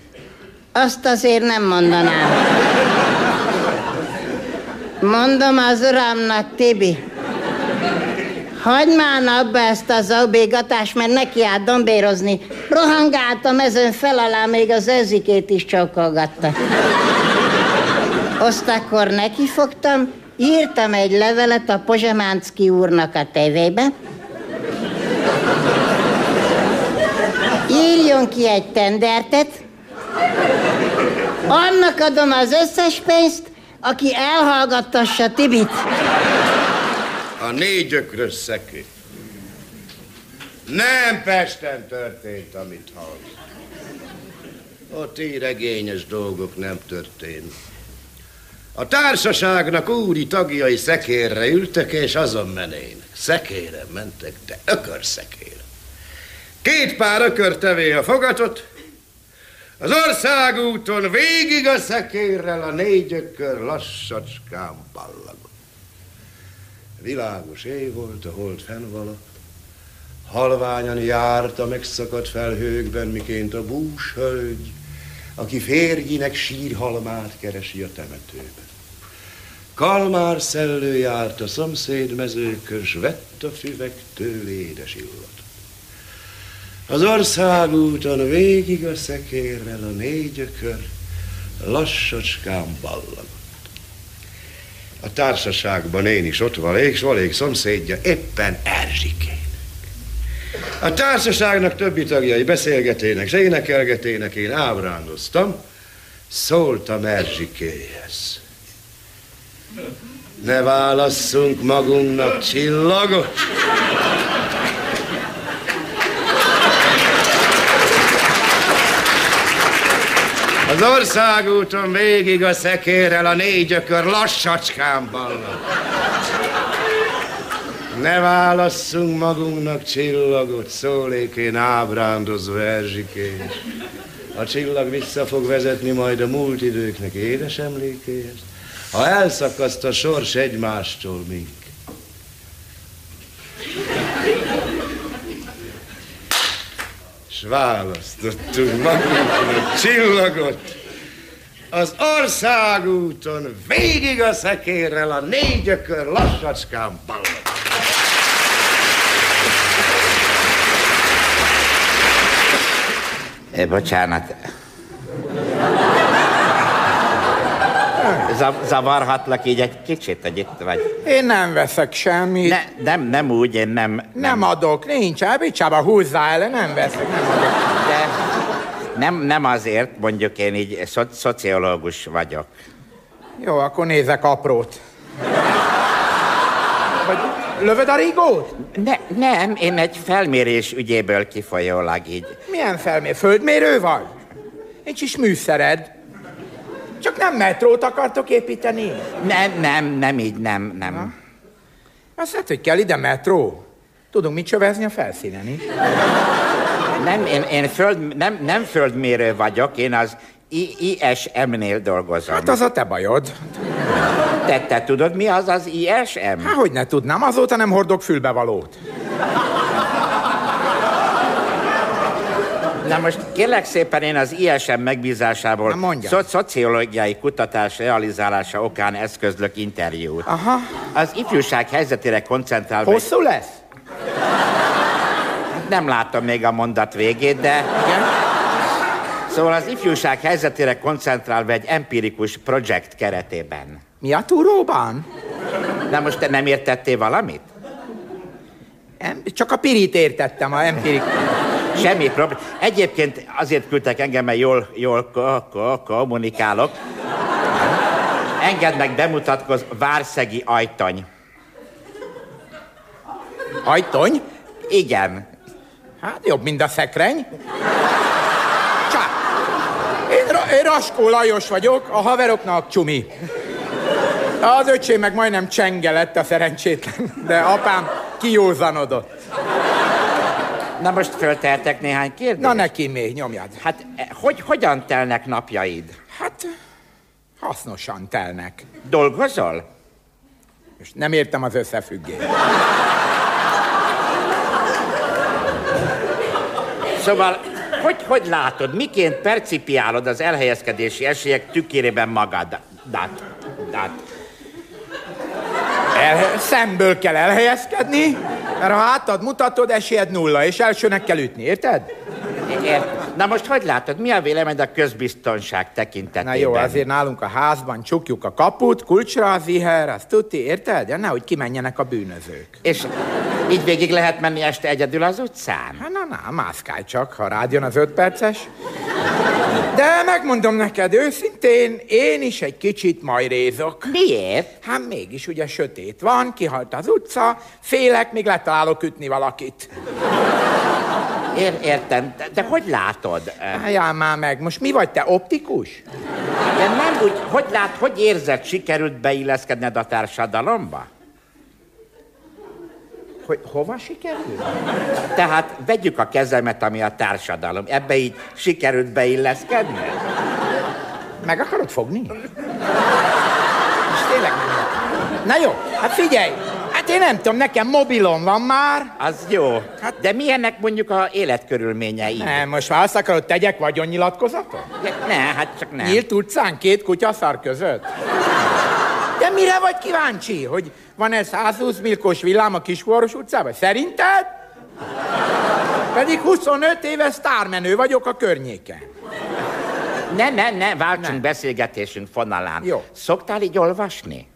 Azt azért nem mondanám. Mondom az uramnak, Tibi, hagyd már abba ezt az aubégatást, mert neki állt dombérozni. Rohangált a mezőn fel alá, még az ezikét is csókolgatta. Azt akkor nekifogtam, írtam egy levelet a Pozsemánszki úrnak a tévébe. Írjon ki egy tendertet, annak adom az összes pénzt, aki elhallgattassa Tibit. A négy ökrös szekély. Nem Pesten történt, amit hallsz. Ott íregényes dolgok nem történnek. A társaságnak úri tagjai szekérre ültek, és azon menének. Szekére mentek, de ökörszekére. Két pár ökörtevé a fogatot, az országúton végig a szekérrel a négy ökör lassacskán ballagott. Világos éj volt, a hold fennvala, halványan járt a megszakadt felhőkben, miként a bús hölgy, aki férjének sírhalmát keresi a temetőben. Kalmár szellő járt a szomszéd mezőkön, s vett a füvektől édes illat. Az országúton végig a szekérrel a négy ökör lassacskán ballagott. A társaságban én is ott valék, s valék szomszédja éppen Erzsikének. A társaságnak többi tagjai beszélgetének, s énekelgetének, én ábrándoztam, szóltam Erzsikéhez. Ne válasszunk magunknak csillagot. Az országúton végig a szekérrel a négy ökör lassacskán ballag. Ne válasszunk magunknak csillagot, szólékén ábrándozva Erzsikés. A csillag vissza fog vezetni majd a múlt időknek édes emlékéhez, ha elszakaszt a sors egymástól mink. S választottunk magunknak csillagot, Az országúton végig a szekérrel a négy ökör lassacskán ballad. É, bocsánat. Zav- zavarhatlak így egy kicsit, hogy itt vagy. Én nem veszek semmit. Ne, nem, nem úgy, én nem... Nem, Nem adok, nincs, Bicsába húzzá el, nem veszek, nem adok. De nem, nem azért, mondjuk én így szo- szociológus vagyok. Jó, akkor nézek aprót. Vagy lövöd a rigót? Ne, nem, én egy felmérés ügyéből kifolyólag így. Milyen felmér? Földmérő vagy? Nincs is műszered. Csak nem metrót akartok építeni? Nem, nem, nem így, nem, nem. Azt hát, hogy kell ide metró. Tudunk mit csövezni a felszínen is. Nem, én, én föld, nem, nem földmérő vagyok, én az ISM-nél dolgozom. Hát az a te bajod. Te, te tudod, mi az az ISM? Hát, hogy ne tudnám, azóta nem hordok fülbevalót. Na most kérlek szépen én az ISM megbízásából szo- szociológiai kutatás realizálása okán eszközlök interjút. Aha. Az ifjúság helyzetére koncentrálva... Hosszú lesz? Nem látom még a mondat végét, de... Igen? Szóval az ifjúság helyzetére koncentrálva egy empirikus projekt keretében. Mi a túróban? Na most te nem értettél valamit? Em, csak a pirit értettem, a empirik. Semmi probléma. Egyébként azért küldtek engem, mert jól, jól ko- ko- kommunikálok. Engedd meg bemutatkoz Várszegi Ajtony. Ajtony? Igen. Hát jobb, mint a szekrény. Csá! Én, Ra- én Raskó Lajos vagyok, a haveroknak csumi. Az öcsém meg majdnem csenge lett a szerencsétlen, de apám kijózanodott. Na most föltehetek néhány kérdést? Na neki még, nyomjad. Hát e, hogy, hogyan telnek napjaid? Hát, hasznosan telnek. Dolgozol? És nem értem az összefüggést. Szóval, hogy, hogy látod, miként percipiálod az elhelyezkedési esélyek tükérében magadat? Dat, dat. El, szemből kell elhelyezkedni, mert ha hátad mutatod, esélyed nulla, és elsőnek kell ütni, érted? Ért. Na most hogy látod, mi a véleményed a közbiztonság tekintetében? Na jó, azért nálunk a házban csukjuk a kaput, kulcsra az iher, az tuti, érted? Ja, nehogy kimenjenek a bűnözők. És így végig lehet menni este egyedül az utcán? Hát na, na, mászkálj csak, ha rád jön az öt perces. De megmondom neked őszintén, én is egy kicsit majrézok. Miért? Hát mégis ugye sötét van, kihalt az utca, félek, még letalálok ütni valakit. Ér, értem, de, de hogy látod? Álljál már meg, most mi vagy te, optikus? De nem úgy, hogy lát, hogy érzed, sikerült beilleszkedned a társadalomba? Hogy hova sikerült? Tehát vegyük a kezemet, ami a társadalom. Ebbe így sikerült beilleszkedni? Meg akarod fogni? És tényleg. Na jó, hát figyelj, hát én nem tudom, nekem mobilom van már. Az jó. Hát, de milyenek mondjuk a életkörülményei? Nem, most már azt akarod, tegyek vagyonnyilatkozatot? Ne, hát csak nem. Nyílt utcán két kutyaszar között? De mire vagy kíváncsi? Hogy van ez 120 milkos villám a Kisváros utcában? Szerinted? Pedig 25 éve sztármenő vagyok a környéken. Ne, ne, ne, váltsunk ne. beszélgetésünk fonalán. Jó. Szoktál így olvasni?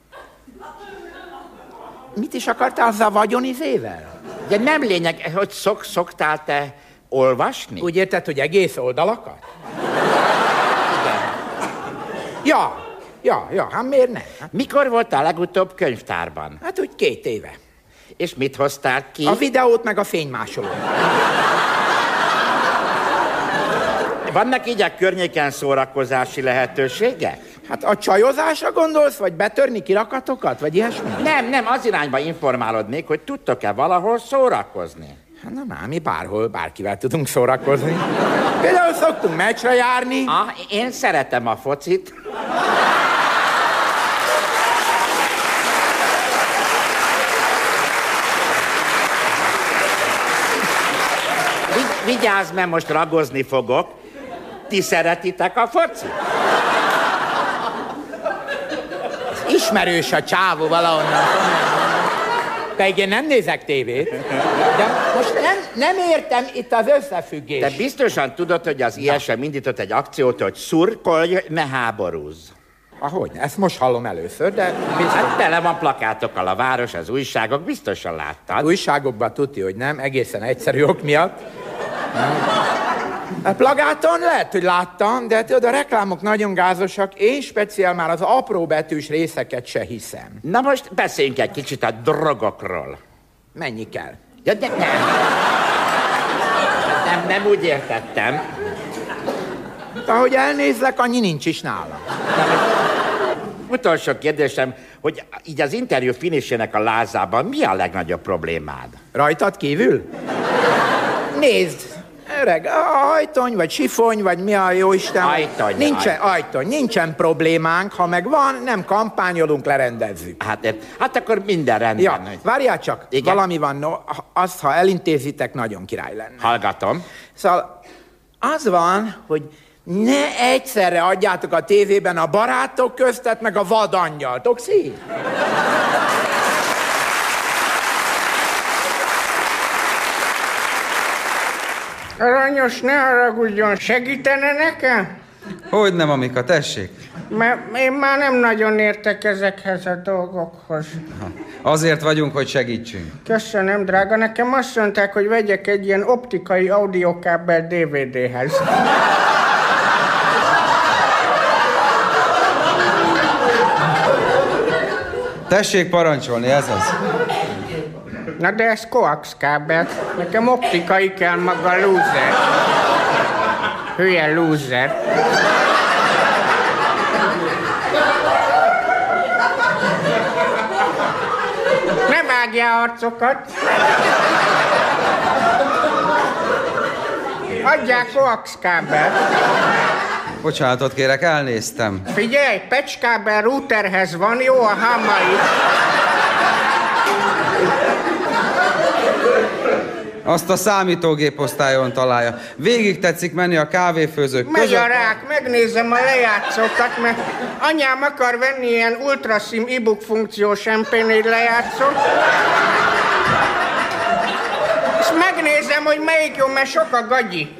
Mit is akartál azzal a vagyonizével? De nem lényeg, hogy szok, szoktál te olvasni? Úgy érted, hogy egész oldalakat? Ja, ja, ja, hát miért ne? Hát, Mikor voltál legutóbb könyvtárban? hát úgy két éve. És mit hoztál ki? A videót meg a fénymásolót. Vannak így a környéken szórakozási lehetőségek? Hát a csajozásra gondolsz, vagy betörni kirakatokat, vagy ilyesmi? Nem, nem, az irányba informálodnék, hogy tudtok-e valahol szórakozni. Hát na, na, mi bárhol, bárkivel tudunk szórakozni. Például szoktunk meccsre járni. Ah, én szeretem a focit. Vi- vigyázz, mert most ragozni fogok. Ti szeretitek a focit? Ismerős a csávó valahonnan. Pedig én nem nézek tévét. De most nem, nem értem itt az összefüggés. Te biztosan tudod, hogy az ISM indított egy akciót, hogy szurkolj, ne háborúzz. Ahogy? Ezt most hallom először, de biztos. Hát tele van plakátokkal a város, az újságok, biztosan láttad. Újságokban tudti, hogy nem, egészen egyszerű ok miatt. A plagáton lehet, hogy láttam, de tudod, a reklámok nagyon gázosak, én speciál már az apró betűs részeket se hiszem. Na most beszéljünk egy kicsit a drogokról. Mennyi kell? Ja, de nem. Nem, nem úgy értettem. Ahogy elnézlek, annyi nincs is nála. Utolsó kérdésem, hogy így az interjú finisének a lázában mi a legnagyobb problémád? Rajtad kívül? Nézd, öreg, ajtony, vagy sifony, vagy mi a jó Isten? Ajtony, Nincsen, ajtony, nincsen problémánk, ha meg van, nem kampányolunk, lerendezzük. Hát, hát akkor minden rendben. Ja, várjál csak, Igen? valami van, no, azt, ha elintézitek, nagyon király lenne. Hallgatom. Szóval az van, hogy ne egyszerre adjátok a tévében a barátok köztet, meg a vadangyalt. Oxi? Aranyos, ne haragudjon, segítene nekem? Hogy nem, Amika, tessék? Mert én már nem nagyon értek ezekhez a dolgokhoz. Azért vagyunk, hogy segítsünk. Köszönöm, drága. Nekem azt mondták, hogy vegyek egy ilyen optikai audiokábel DVD-hez. Tessék parancsolni, ez az. Na de ez coax kábel. Nekem optikai kell maga loser. Hülye loser. Ne vágjál arcokat! Adják coax kábel. Bocsánatot kérek, elnéztem. Figyelj, pecskábel routerhez van, jó a hámai. Azt a számítógép osztályon találja. Végig tetszik menni a kávéfőzők Megy között. a rák, megnézem a lejátszókat, mert anyám akar venni ilyen ultrasim e-book funkciós MP4 lejátszót. És megnézem, hogy melyik jó, mert sok a gagyi.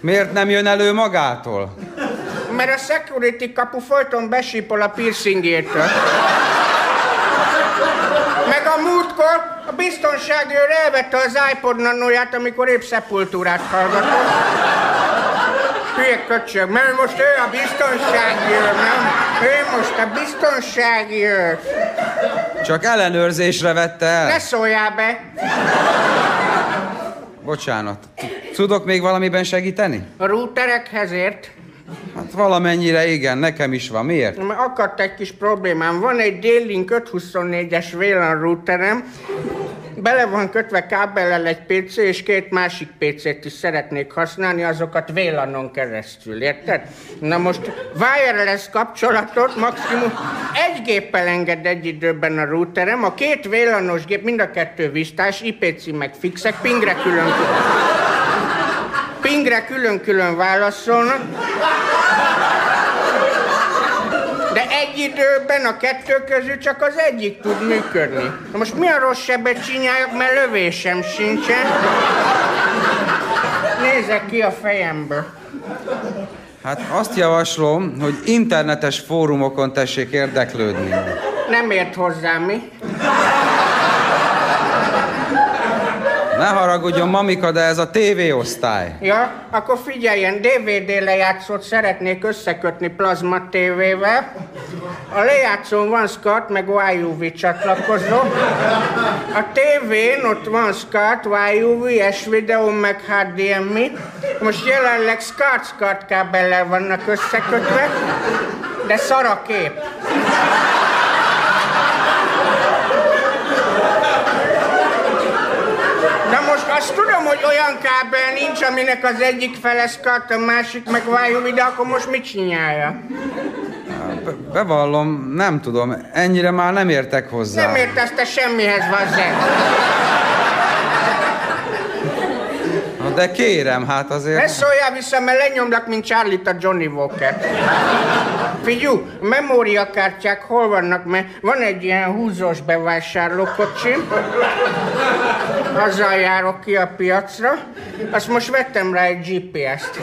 Miért nem jön elő magától? Mert a security kapu folyton besípol a piercingjétől. Meg a múltkor a biztonsági őr elvette az iPod nanóját, amikor épp szepultúrát hallgatott. Hülye köcsög, mert most ő a biztonsági őr, nem? Ő most a biztonsági őr. Csak ellenőrzésre vette el. Ne szóljál be! Bocsánat. Tudok még valamiben segíteni? A routerekhez ért. Hát valamennyire igen, nekem is van. Miért? Mert akadt egy kis problémám. Van egy D-Link 524-es VLAN routerem, bele van kötve kábellel egy PC, és két másik PC-t is szeretnék használni, azokat VLAN-on keresztül, érted? Na most wireless kapcsolatot maximum egy géppel enged egy időben a routerem, a két VLAN-os gép, mind a kettő visztás, IP címek fixek, pingre külön Pingre külön-külön válaszolnak. De egy időben a kettő közül csak az egyik tud működni. Na most mi a rossz sebet csináljak, mert lövésem sincsen. Nézek ki a fejemből. Hát azt javaslom, hogy internetes fórumokon tessék érdeklődni. Nem ért hozzám, mi? Ne haragudjon, mamika, de ez a TV-osztály. Ja, akkor figyeljen, DVD lejátszót szeretnék összekötni plazma tévével. A lejátszón van SCART meg YUV csatlakozó. A tévén ott van SCART, YUV, S-videó meg HDMI. Most jelenleg SCART-SCART kábellel vannak összekötve, de szar a kép. Na most azt tudom, hogy olyan kábel nincs, aminek az egyik fele a másik meg YUV, de akkor most mit csinálja? Be- bevallom, nem tudom, ennyire már nem értek hozzá. Nem értesz te semmihez, vazzeg. De kérem, hát azért... Ne szóljál vissza, mert lenyomlak, mint charlie a Johnny Walker. Figyú, memóriakártyák hol vannak, mert van egy ilyen húzós bevásárlókocsim. Azzal járok ki a piacra. Azt most vettem rá egy GPS-t.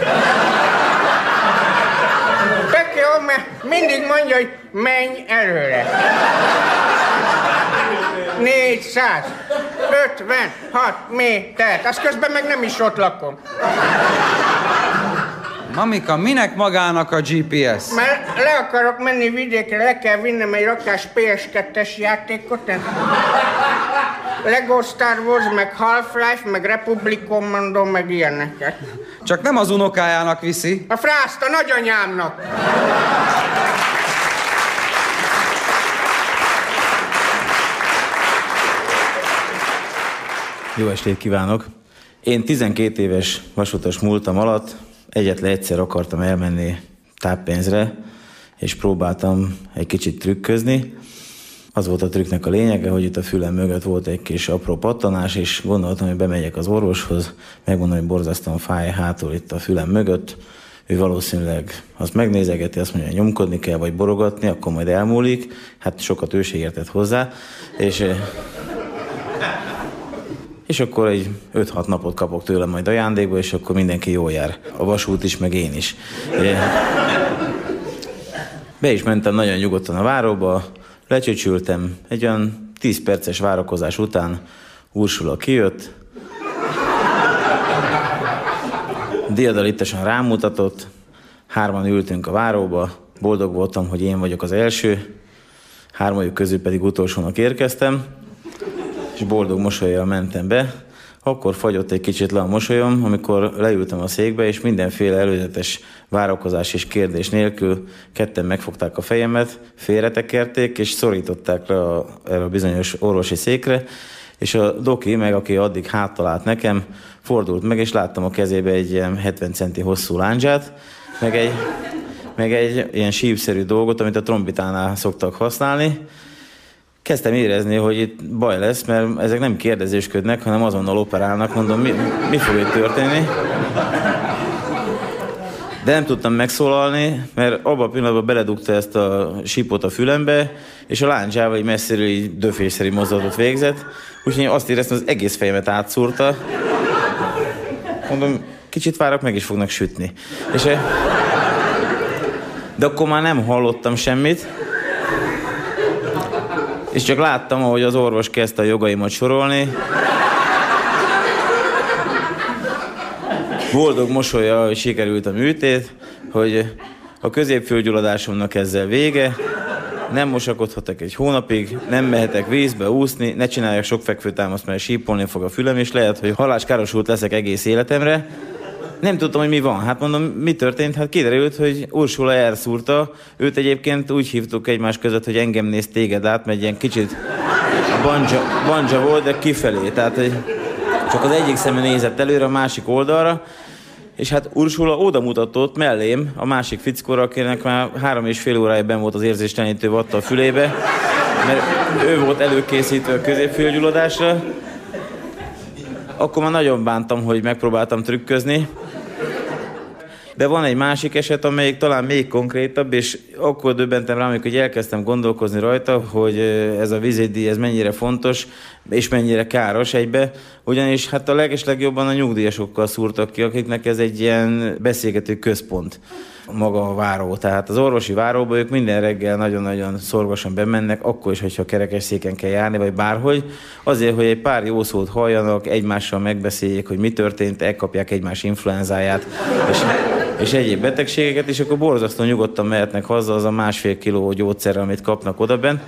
Tök mert mindig mondja, hogy menj előre. 456 métert. Azt közben meg nem is ott lakom. Mamika, minek magának a GPS? Mert le akarok menni vidékre, le kell vinnem egy rakás PS2-es játékot. Lego Star Wars, meg Half-Life, meg Republic Commando, meg ilyeneket. Csak nem az unokájának viszi. A frászt, a nagyanyámnak. Jó estét kívánok! Én 12 éves vasutas múltam alatt egyetlen egyszer akartam elmenni táppénzre, és próbáltam egy kicsit trükközni. Az volt a trükknek a lényege, hogy itt a fülem mögött volt egy kis apró pattanás, és gondoltam, hogy bemegyek az orvoshoz, megmondom, hogy borzasztóan fáj hátul itt a fülem mögött. Ő valószínűleg azt megnézegeti, azt mondja, hogy nyomkodni kell, vagy borogatni, akkor majd elmúlik. Hát sokat ő se értett hozzá. És és akkor egy 5-6 napot kapok tőle majd ajándékba, és akkor mindenki jól jár. A vasút is, meg én is. Be is mentem nagyon nyugodtan a váróba, lecsöcsültem, egy olyan 10 perces várakozás után Ursula kijött, diadalittasan rámutatott, hárman ültünk a váróba, boldog voltam, hogy én vagyok az első, hármajuk közül pedig utolsónak érkeztem, és boldog mosolyjal mentem be. Akkor fagyott egy kicsit le a mosolyom, amikor leültem a székbe, és mindenféle előzetes várakozás és kérdés nélkül ketten megfogták a fejemet, félretekerték, és szorították le a, erre a bizonyos orvosi székre, és a doki, meg aki addig háttalált nekem, fordult meg, és láttam a kezébe egy ilyen 70 centi hosszú láncsát, meg egy, meg egy ilyen sípszerű dolgot, amit a trombitánál szoktak használni, kezdtem érezni, hogy itt baj lesz, mert ezek nem kérdezésködnek, hanem azonnal operálnak. Mondom, mi, mi fog itt történni? De nem tudtam megszólalni, mert abban a pillanatban beledugta ezt a sípot a fülembe, és a láncsával egy messziről így döfésszerű mozdulatot végzett. Úgyhogy én azt éreztem, hogy az egész fejemet átszúrta. Mondom, kicsit várok, meg is fognak sütni. És, de akkor már nem hallottam semmit, és csak láttam, ahogy az orvos kezdte a jogaimat sorolni. Boldog mosolya, hogy sikerült a műtét, hogy a középfőgyulladásomnak ezzel vége, nem mosakodhatok egy hónapig, nem mehetek vízbe úszni, ne csináljak sok fekvőtámaszt, mert sípolni fog a fülem, és lehet, hogy haláskárosult leszek egész életemre. Nem tudtam, hogy mi van. Hát mondom, mi történt? Hát kiderült, hogy Ursula elszúrta. Őt egyébként úgy hívtuk egymás között, hogy engem néz téged át, mert egy kicsit banja, banja volt, de kifelé. Tehát hogy csak az egyik szeme nézett előre, a másik oldalra. És hát Ursula oda mutatott mellém a másik fickóra, akinek már három és fél órája ben volt az érzéstelenítő vatta a fülébe, mert ő volt előkészítő a középfülgyulladásra. Akkor már nagyon bántam, hogy megpróbáltam trükközni, de van egy másik eset, amelyik talán még konkrétabb, és akkor döbbentem rá, amikor elkezdtem gondolkozni rajta, hogy ez a vizédi, ez mennyire fontos, és mennyire káros egybe, ugyanis hát a legeslegjobban a nyugdíjasokkal szúrtak ki, akiknek ez egy ilyen beszélgető központ maga a váró. Tehát az orvosi váróba ők minden reggel nagyon-nagyon szorgosan bemennek, akkor is, hogyha kerekesszéken kell járni, vagy bárhogy, azért, hogy egy pár jó szót halljanak, egymással megbeszéljék, hogy mi történt, elkapják egymás influenzáját, és, és egyéb betegségeket, és akkor borzasztó nyugodtan mehetnek haza az a másfél kiló gyógyszer, amit kapnak odaben.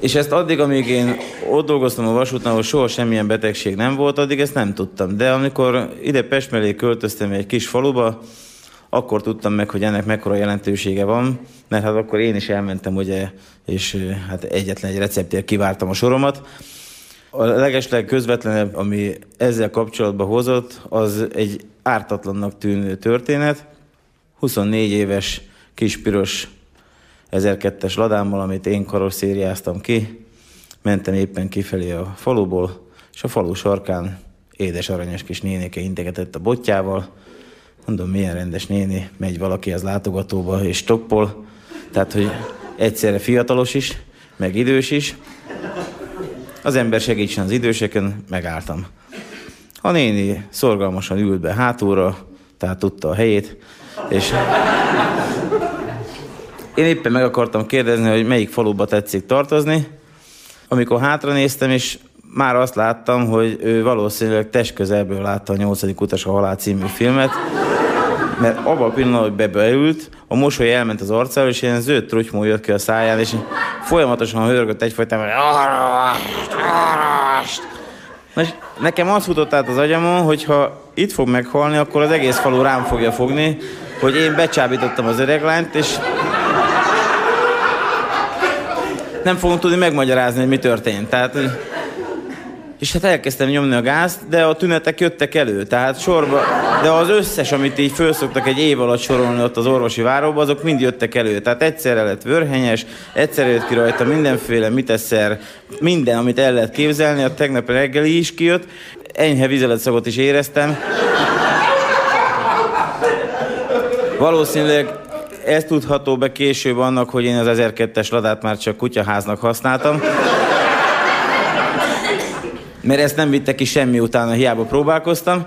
És ezt addig, amíg én ott dolgoztam a vasútnál, ahol soha semmilyen betegség nem volt, addig ezt nem tudtam. De amikor ide Pest mellé költöztem egy kis faluba, akkor tudtam meg, hogy ennek mekkora jelentősége van, mert hát akkor én is elmentem, ugye, és hát egyetlen egy receptért kivártam a soromat. A legesleg közvetlenebb, ami ezzel kapcsolatban hozott, az egy ártatlannak tűnő történet. 24 éves kispiros 1002-es ladámmal, amit én karosszériáztam ki. Mentem éppen kifelé a faluból, és a falu sarkán édes aranyos kis nénéke integetett a botjával. Mondom, milyen rendes néni, megy valaki az látogatóba és stoppol. Tehát, hogy egyszerre fiatalos is, meg idős is. Az ember segítsen az időseken, megálltam. A néni szorgalmasan ült be hátulra, tehát tudta a helyét, és én éppen meg akartam kérdezni, hogy melyik faluba tetszik tartozni, amikor hátra néztem, és már azt láttam, hogy ő valószínűleg testközelből látta a 8. utas a halál című filmet, mert abban a pillanatban, hogy bebeült, a mosoly elment az arcára, és ilyen zöld trutymó jött ki a száján, és folyamatosan hörgött egyfajtán, hogy Na, nekem az futott át az agyamon, hogy ha itt fog meghalni, akkor az egész falu rám fogja fogni, hogy én becsábítottam az öreglányt, és nem fogom tudni megmagyarázni, hogy mi történt. Tehát, és hát elkezdtem nyomni a gázt, de a tünetek jöttek elő, tehát sorba, de az összes, amit így felszoktak egy év alatt sorolni ott az orvosi váróba, azok mind jöttek elő. Tehát egyszerre lett vörhenyes, egyszerre jött ki rajta mindenféle miteszer, minden, amit el lehet képzelni, a tegnap reggeli is kijött, enyhe vizeletszagot is éreztem. Valószínűleg ez tudható be később annak, hogy én az 1002-es ladát már csak kutyaháznak használtam. Mert ezt nem vitte ki semmi utána, hiába próbálkoztam.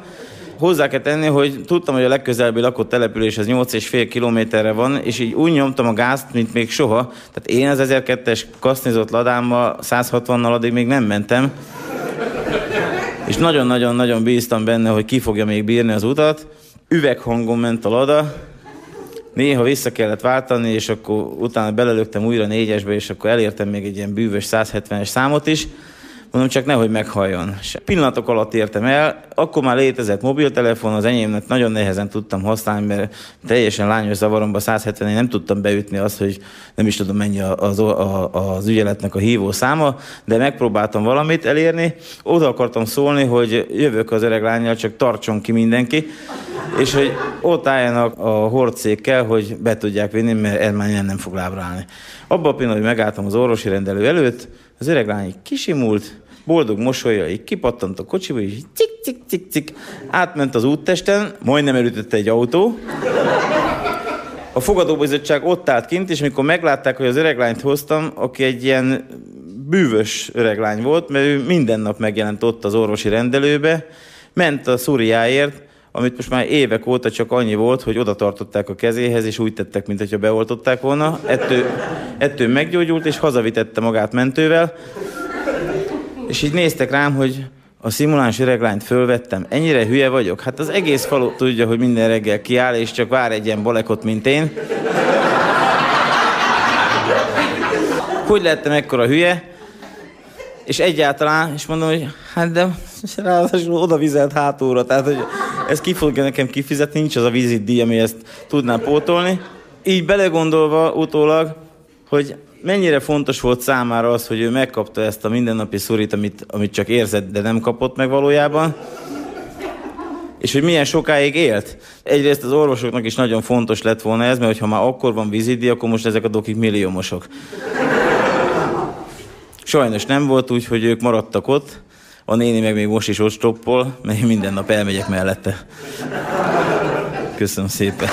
Hozzá kell tenni, hogy tudtam, hogy a legközelebbi lakott település az 8,5 kilométerre van, és így úgy nyomtam a gázt, mint még soha. Tehát én az 1002-es kasznizott ladámmal 160-nal addig még nem mentem. És nagyon-nagyon-nagyon bíztam benne, hogy ki fogja még bírni az utat. Üveghangon ment a lada, néha vissza kellett váltani, és akkor utána belelögtem újra négyesbe, és akkor elértem még egy ilyen bűvös 170-es számot is. Mondom, csak nehogy meghalljon. És pillanatok alatt értem el, akkor már létezett mobiltelefon, az enyémnek nagyon nehezen tudtam használni, mert teljesen lányos zavaromba 170 nem tudtam beütni azt, hogy nem is tudom mennyi az, az ügyeletnek a hívó száma, de megpróbáltam valamit elérni. Oda akartam szólni, hogy jövök az öreg lányjal, csak tartson ki mindenki, és hogy ott álljanak a hordszékkel, hogy be tudják vinni, mert ez már nem fog lábra állni. Abban a pillanatban, hogy megálltam az orvosi rendelő előtt, az öreg lány kisimult, boldog mosolya, így kipattant a kocsiba, és cik, cik, cik, cik, átment az úttesten, majdnem elütötte egy autó. A fogadóbizottság ott állt kint, és mikor meglátták, hogy az öreglányt hoztam, aki egy ilyen bűvös öreglány volt, mert ő minden nap megjelent ott az orvosi rendelőbe, ment a szúriáért, amit most már évek óta csak annyi volt, hogy oda tartották a kezéhez, és úgy tettek, mintha beoltották volna. Ettől, ettől meggyógyult, és hazavitette magát mentővel. És így néztek rám, hogy a szimuláns öreglányt fölvettem. Ennyire hülye vagyok? Hát az egész falu tudja, hogy minden reggel kiáll, és csak vár egy ilyen balekot, mint én. Hogy lettem ekkora hülye? És egyáltalán, és mondom, hogy hát de ráadásul oda vizelt hátulra, tehát hogy ez ki fogja nekem kifizetni, nincs az a díj, ami ezt tudná pótolni. Így belegondolva utólag, hogy mennyire fontos volt számára az, hogy ő megkapta ezt a mindennapi szurit, amit, amit csak érzett, de nem kapott meg valójában, és hogy milyen sokáig élt. Egyrészt az orvosoknak is nagyon fontos lett volna ez, mert ha már akkor van vizidi, akkor most ezek a dokik milliómosok. Sajnos nem volt úgy, hogy ők maradtak ott, a néni meg még most is ott stoppol, mert én minden nap elmegyek mellette. Köszönöm szépen.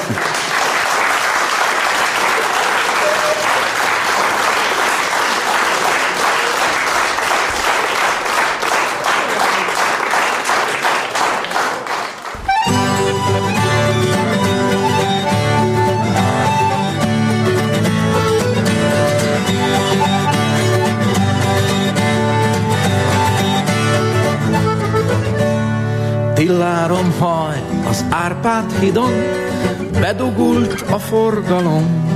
Árpád hidon, bedugult a forgalom.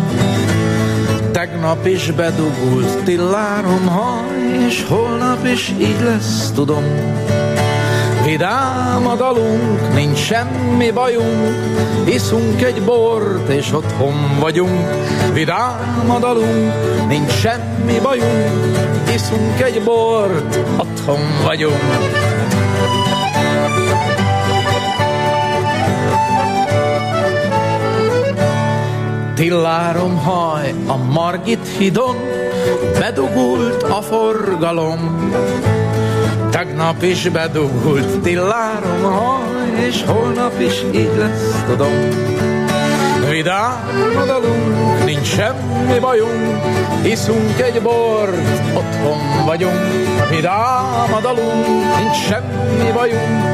Tegnap is bedugult tillárom haj, és holnap is így lesz, tudom. Vidám a dalunk, nincs semmi bajunk, iszunk egy bort, és otthon vagyunk. Vidám a dalunk, nincs semmi bajunk, iszunk egy bort, otthon vagyunk. Tillárom haj a Margit hidon, bedugult a forgalom. Tegnap is bedugult tillárom haj, és holnap is így lesz, tudom. Vidám a dalunk, nincs semmi bajunk, iszunk egy bort, otthon vagyunk. Vidám a dalunk, nincs semmi bajunk,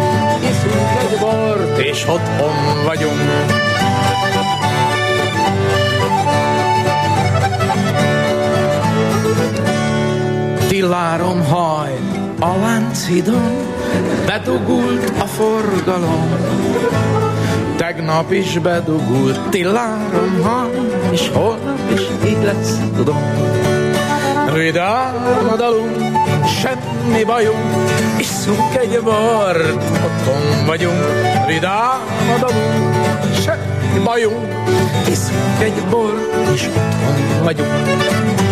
iszunk egy bort, és otthon vagyunk. Tillárom haj a Lánchidon, bedugult a forgalom. Tegnap is bedugult Tillárom haj, és holnap is így lesz, tudom. Vidám a dalunk, semmi bajunk, iszunk egy bort, otthon vagyunk. Vidám a dalunk, semmi bajunk, iszunk egy bort, és otthon vagyunk.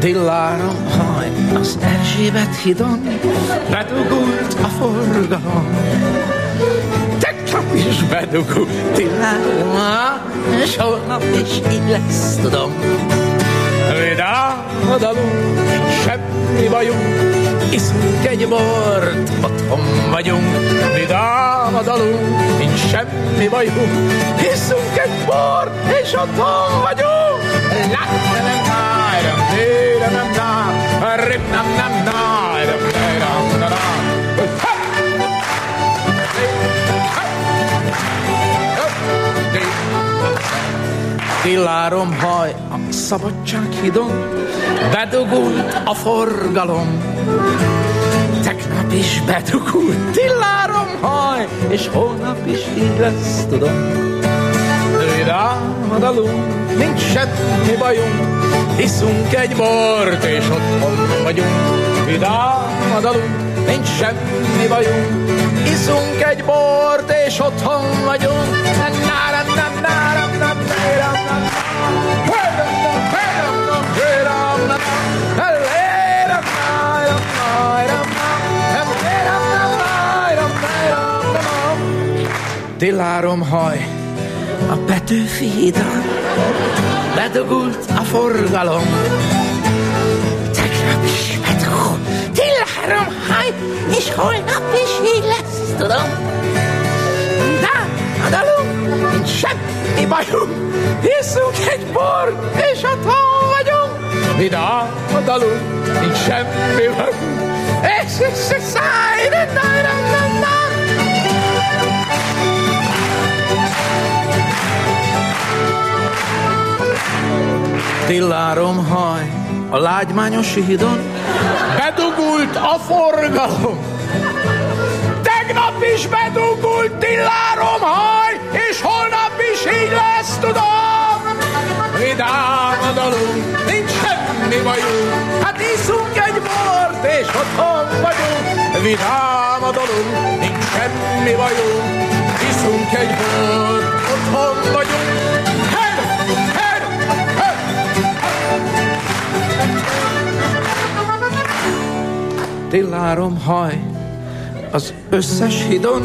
Tillárom haj az Erzsébet hidon, bedugult a forgalom. Tegnap is bedugult Tillárom haj, és holnap is így lesz, tudom. Vidám a dalunk, semmi bajunk, iszunk egy bort, otthon vagyunk. Vidám a dalunk, nincs semmi bajunk, iszunk egy bort, és otthon vagyunk. Tillárom haj a szabadsághidon, bedugult a forgalom. Tegnap is bedugult, tillárom haj, és holnap is így lesz, tudom. Vidám a dalunk, nincs semmi bajunk, iszunk egy bort, és otthon vagyunk. Vidám a nincs semmi bajunk, iszunk egy bort, és otthon vagyunk. Náram, nem, náram, nem, náram, nem, Tillárom haj a Petőfi hídon, bedugult a forgalom. Tegnap is bedugult, tillárom haj, és holnap is így lesz, tudom. De a dalunk, nincs semmi bajunk, hiszünk egy bor, és otthon vagyunk. Vidám a dalunk, nincs semmi bajunk, és és és száj, de na, na, na, na. Tillárom haj a lágymányos hídon, bedugult a forgalom. Tegnap is bedugult tillárom haj, és holnap is így lesz, tudom. Vidám a dalunk, nincs semmi bajunk, hát iszunk egy bort, és otthon vagyunk. Vidám a dalunk, nincs semmi bajunk, iszunk egy bort, otthon vagyunk. Tillárom haj az összes hidon,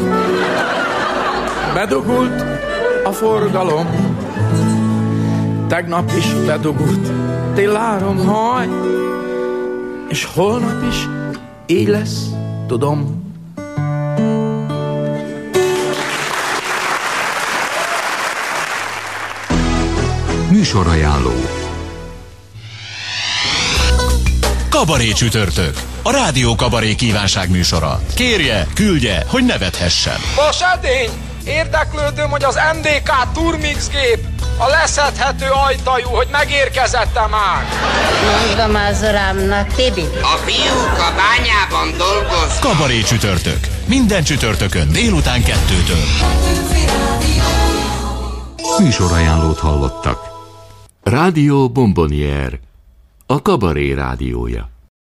bedugult a forgalom. Tegnap is bedugult, tillárom haj, és holnap is így lesz, tudom. Műsorajánló Kabaré csütörtök. A Rádió Kabaré kívánság műsora. Kérje, küldje, hogy nevethessen. Vas edény! Érdeklődöm, hogy az MDK Turmix gép a leszedhető ajtajú, hogy megérkezette már. Mondom az uramnak, Tibi. A fiúk a bányában dolgoznak. Kabaré csütörtök. Minden csütörtökön délután kettőtől. Műsorajánlót hallottak. Rádió Bombonier, a kabaré rádiója.